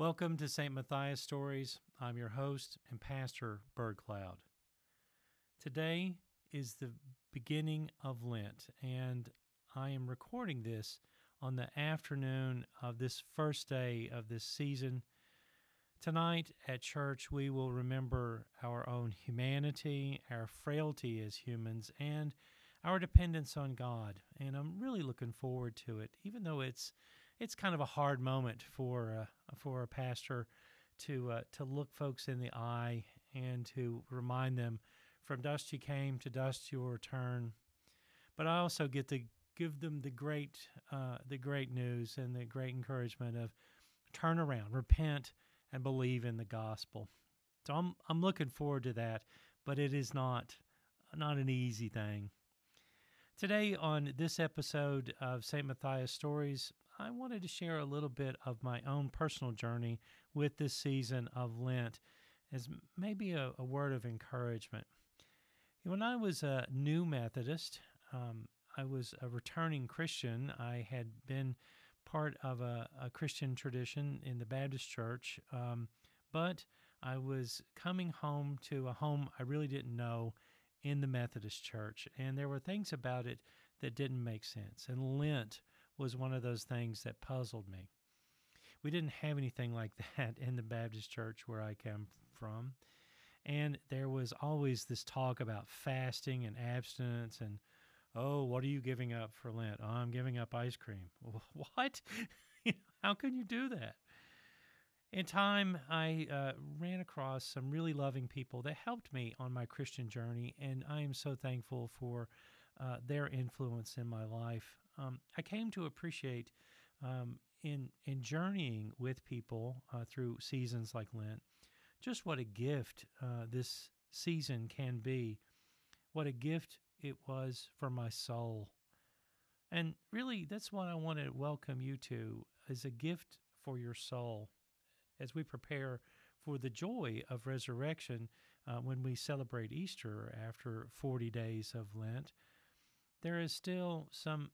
Welcome to St. Matthias Stories. I'm your host and pastor, Bert Cloud. Today is the beginning of Lent, and I am recording this on the afternoon of this first day of this season. Tonight at church, we will remember our own humanity, our frailty as humans, and our dependence on God. And I'm really looking forward to it, even though it's it's kind of a hard moment for uh, for a pastor to uh, to look folks in the eye and to remind them from dust you came to dust you will return. But I also get to give them the great uh, the great news and the great encouragement of turn around, repent, and believe in the gospel. So I'm I'm looking forward to that, but it is not not an easy thing. Today on this episode of St. Matthias Stories, I wanted to share a little bit of my own personal journey with this season of Lent as maybe a, a word of encouragement. When I was a new Methodist, um, I was a returning Christian. I had been part of a, a Christian tradition in the Baptist church, um, but I was coming home to a home I really didn't know in the Methodist church. And there were things about it that didn't make sense. And Lent was one of those things that puzzled me. We didn't have anything like that in the Baptist church where I come from. And there was always this talk about fasting and abstinence and, oh, what are you giving up for Lent? Oh, I'm giving up ice cream. What? How can you do that? In time, I uh, ran across some really loving people that helped me on my Christian journey, and I am so thankful for uh, their influence in my life. Um, I came to appreciate um, in in journeying with people uh, through seasons like Lent, just what a gift uh, this season can be, what a gift it was for my soul, and really that's what I want to welcome you to as a gift for your soul, as we prepare for the joy of resurrection uh, when we celebrate Easter after 40 days of Lent there is still some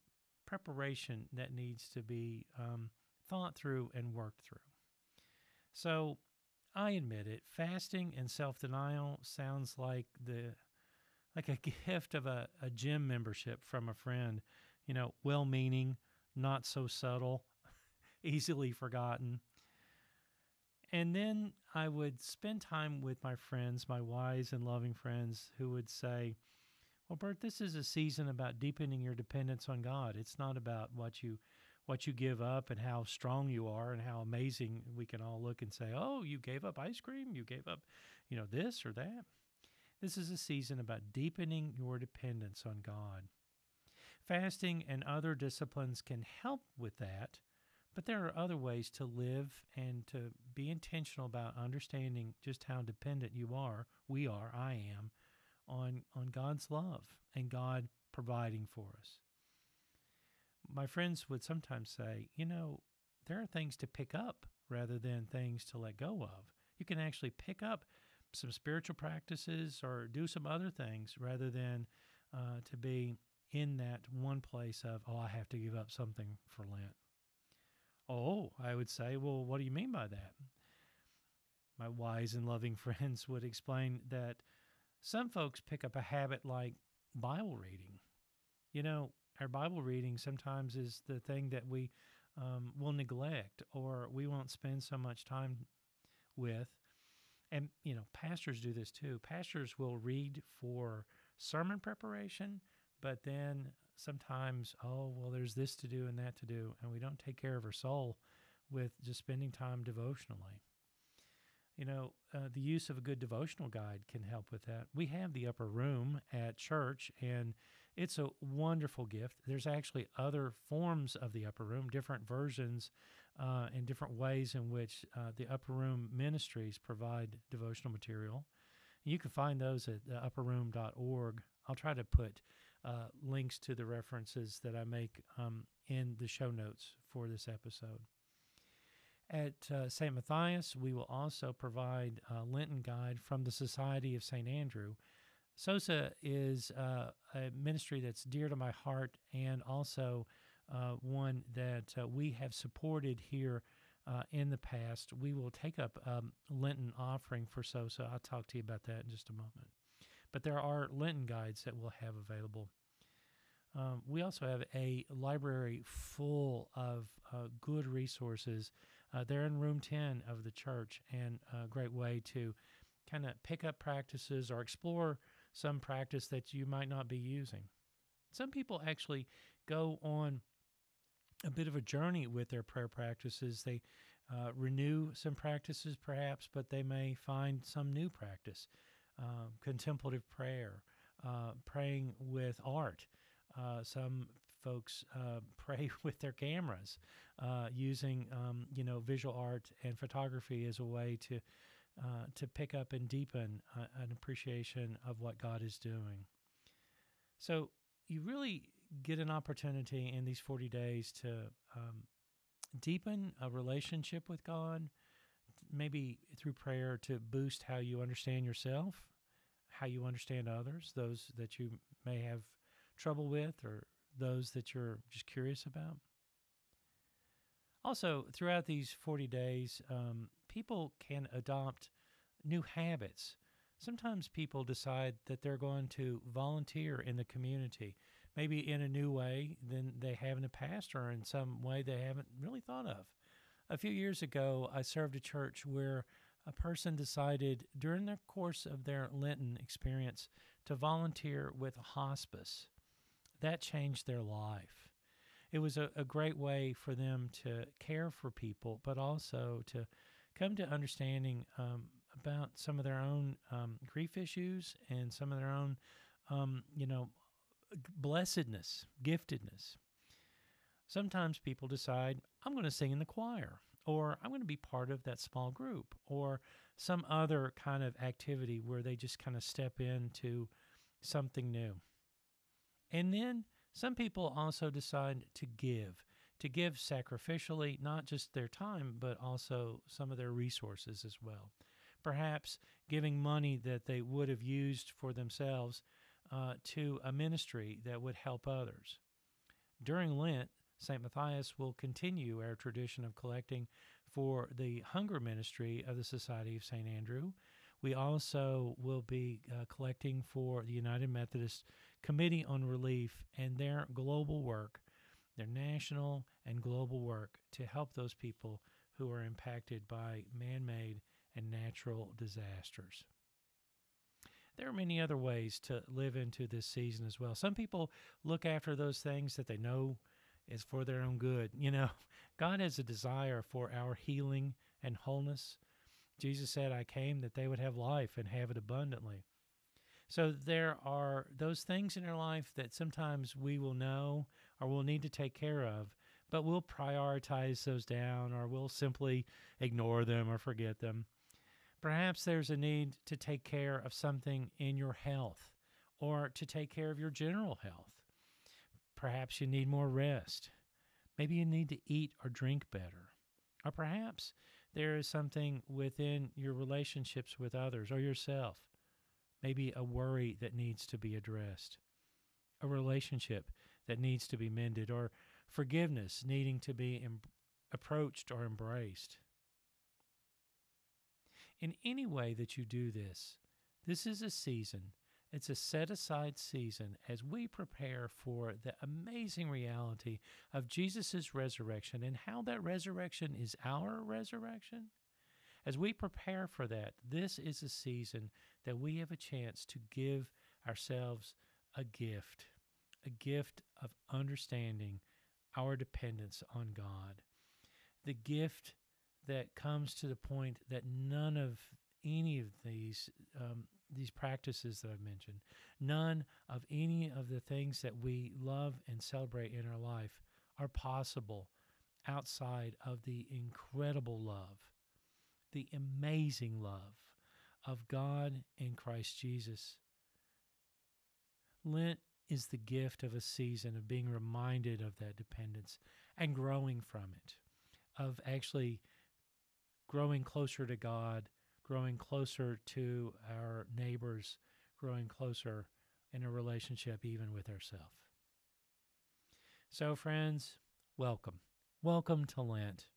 preparation that needs to be um, thought through and worked through. So I admit it, fasting and self denial sounds like the like a gift of a, a gym membership from a friend, you know, well meaning, not so subtle, easily forgotten. And then I would spend time with my friends, my wise and loving friends, who would say, well, Bert, this is a season about deepening your dependence on God. It's not about what you what you give up and how strong you are and how amazing we can all look and say, "Oh, you gave up ice cream, you gave up, you know, this or that." This is a season about deepening your dependence on God. Fasting and other disciplines can help with that, but there are other ways to live and to be intentional about understanding just how dependent you are, we are, I am, on, on God's love and God providing for us. My friends would sometimes say, you know, there are things to pick up rather than things to let go of. You can actually pick up some spiritual practices or do some other things rather than uh, to be in that one place of, oh, I have to give up something for Lent. Oh, I would say, well, what do you mean by that? My wise and loving friends would explain that some folks pick up a habit like Bible reading. You know, our Bible reading sometimes is the thing that we um, will neglect or we won't spend so much time with. And, you know, pastors do this too. Pastors will read for sermon preparation, but then sometimes, oh, well, there's this to do and that to do. And we don't take care of our soul with just spending time devotionally you know, uh, the use of a good devotional guide can help with that. We have the upper room at church, and it's a wonderful gift. There's actually other forms of the upper room, different versions, uh, and different ways in which uh, the upper room ministries provide devotional material. You can find those at upperroom.org. I'll try to put uh, links to the references that I make um, in the show notes for this episode. At uh, St. Matthias, we will also provide a Lenten guide from the Society of St. Andrew. SOSA is uh, a ministry that's dear to my heart and also uh, one that uh, we have supported here uh, in the past. We will take up um, Lenten offering for Sosa. I'll talk to you about that in just a moment. But there are Lenten guides that we'll have available. Um, we also have a library full of uh, good resources. Uh, they're in room 10 of the church, and a great way to kind of pick up practices or explore some practice that you might not be using. Some people actually go on a bit of a journey with their prayer practices. They uh, renew some practices, perhaps, but they may find some new practice. Uh, contemplative prayer, uh, praying with art. Uh, some folks uh, pray with their cameras, uh, using um, you know visual art and photography as a way to to pick up and deepen an appreciation of what God is doing. So you really get an opportunity in these 40 days to um, deepen a relationship with God, maybe through prayer to boost how you understand yourself, how you understand others, those that you may have trouble with, or those that you're just curious about. Also, throughout these 40 days, um, people can adopt new habits. Sometimes people decide that they're going to volunteer in the community maybe in a new way than they have in the past or in some way they haven't really thought of. A few years ago, I served a church where a person decided during the course of their Lenten experience to volunteer with hospice. That changed their life. It was a, a great way for them to care for people, but also to come to understanding um, about some of their own um, grief issues and some of their own, um, you know, blessedness, giftedness. Sometimes people decide, I'm going to sing in the choir, or I'm going to be part of that small group, or some other kind of activity where they just kind of step into something new. And then some people also decide to give, to give sacrificially, not just their time, but also some of their resources as well. Perhaps giving money that they would have used for themselves uh, to a ministry that would help others. During Lent, St. Matthias will continue our tradition of collecting for the hunger ministry of the Society of St. Andrew. We also will be uh, collecting for the United Methodist Committee on Relief and their global work, their national and global work to help those people who are impacted by man made and natural disasters there are many other ways to live into this season as well. Some people look after those things that they know is for their own good. You know, God has a desire for our healing and wholeness. Jesus said, I came that they would have life and have it abundantly. So there are those things in our life that sometimes we will know or we'll need to take care of, but we'll prioritize those down or we'll simply ignore them or forget them. Perhaps there's a need to take care of something in your health or to take care of your general health. Perhaps you need more rest. Maybe you need to eat or drink better. Or perhaps there is something within your relationships with others or yourself. Maybe a worry that needs to be addressed, a relationship that needs to be mended, or forgiveness needing to be em- approached or embraced in any way that you do this. This is a season. It's a set aside season as we prepare for the amazing reality of Jesus' resurrection and how that resurrection is our resurrection. As we prepare for that, this is a season that we have a chance to give ourselves a gift, a gift of understanding our dependence on God, the gift that comes to the point that none of any of these um, these practices that I've mentioned, none of any of the things that we love and celebrate in our life are possible outside of the incredible love, the amazing love of God in Christ Jesus. Lent is the gift of a season of being reminded of that dependence and growing from it, of actually growing closer to God, growing closer to our neighbors, growing closer in a relationship even with ourselves. So, friends, welcome. Welcome to Lent.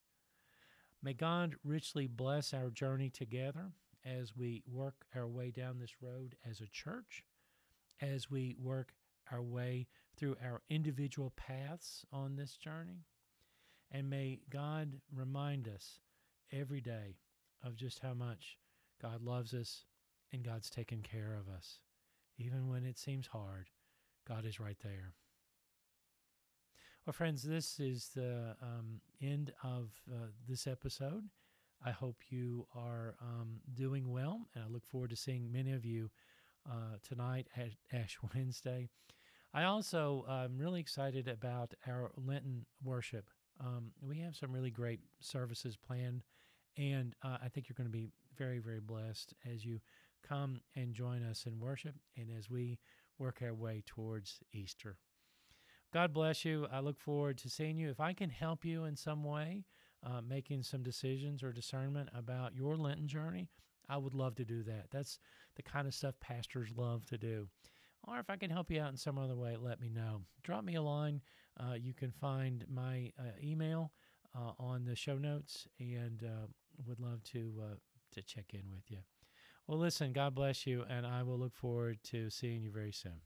May God richly bless our journey together as we work our way down this road as a church, as we work our way through our individual paths on this journey. And may God remind us every day of just how much God loves us and God's taken care of us. Even when it seems hard, God is right there. Well, friends, this is the um, end of uh, this episode. I hope you are um, doing well, and I look forward to seeing many of you uh, tonight at Ash Wednesday. I also am really excited about our Lenten worship. Um, we have some really great services planned, and uh, I think you're going to be very, very blessed as you come and join us in worship and as we work our way towards Easter. God bless you. I look forward to seeing you. If I can help you in some way, uh, making some decisions or discernment about your Lenten journey, I would love to do that. That's the kind of stuff pastors love to do. Or if I can help you out in some other way, let me know. Drop me a line. Uh, you can find my uh, email uh, on the show notes, and uh, would love to uh, to check in with you. Well, listen, God bless you, and I will look forward to seeing you very soon.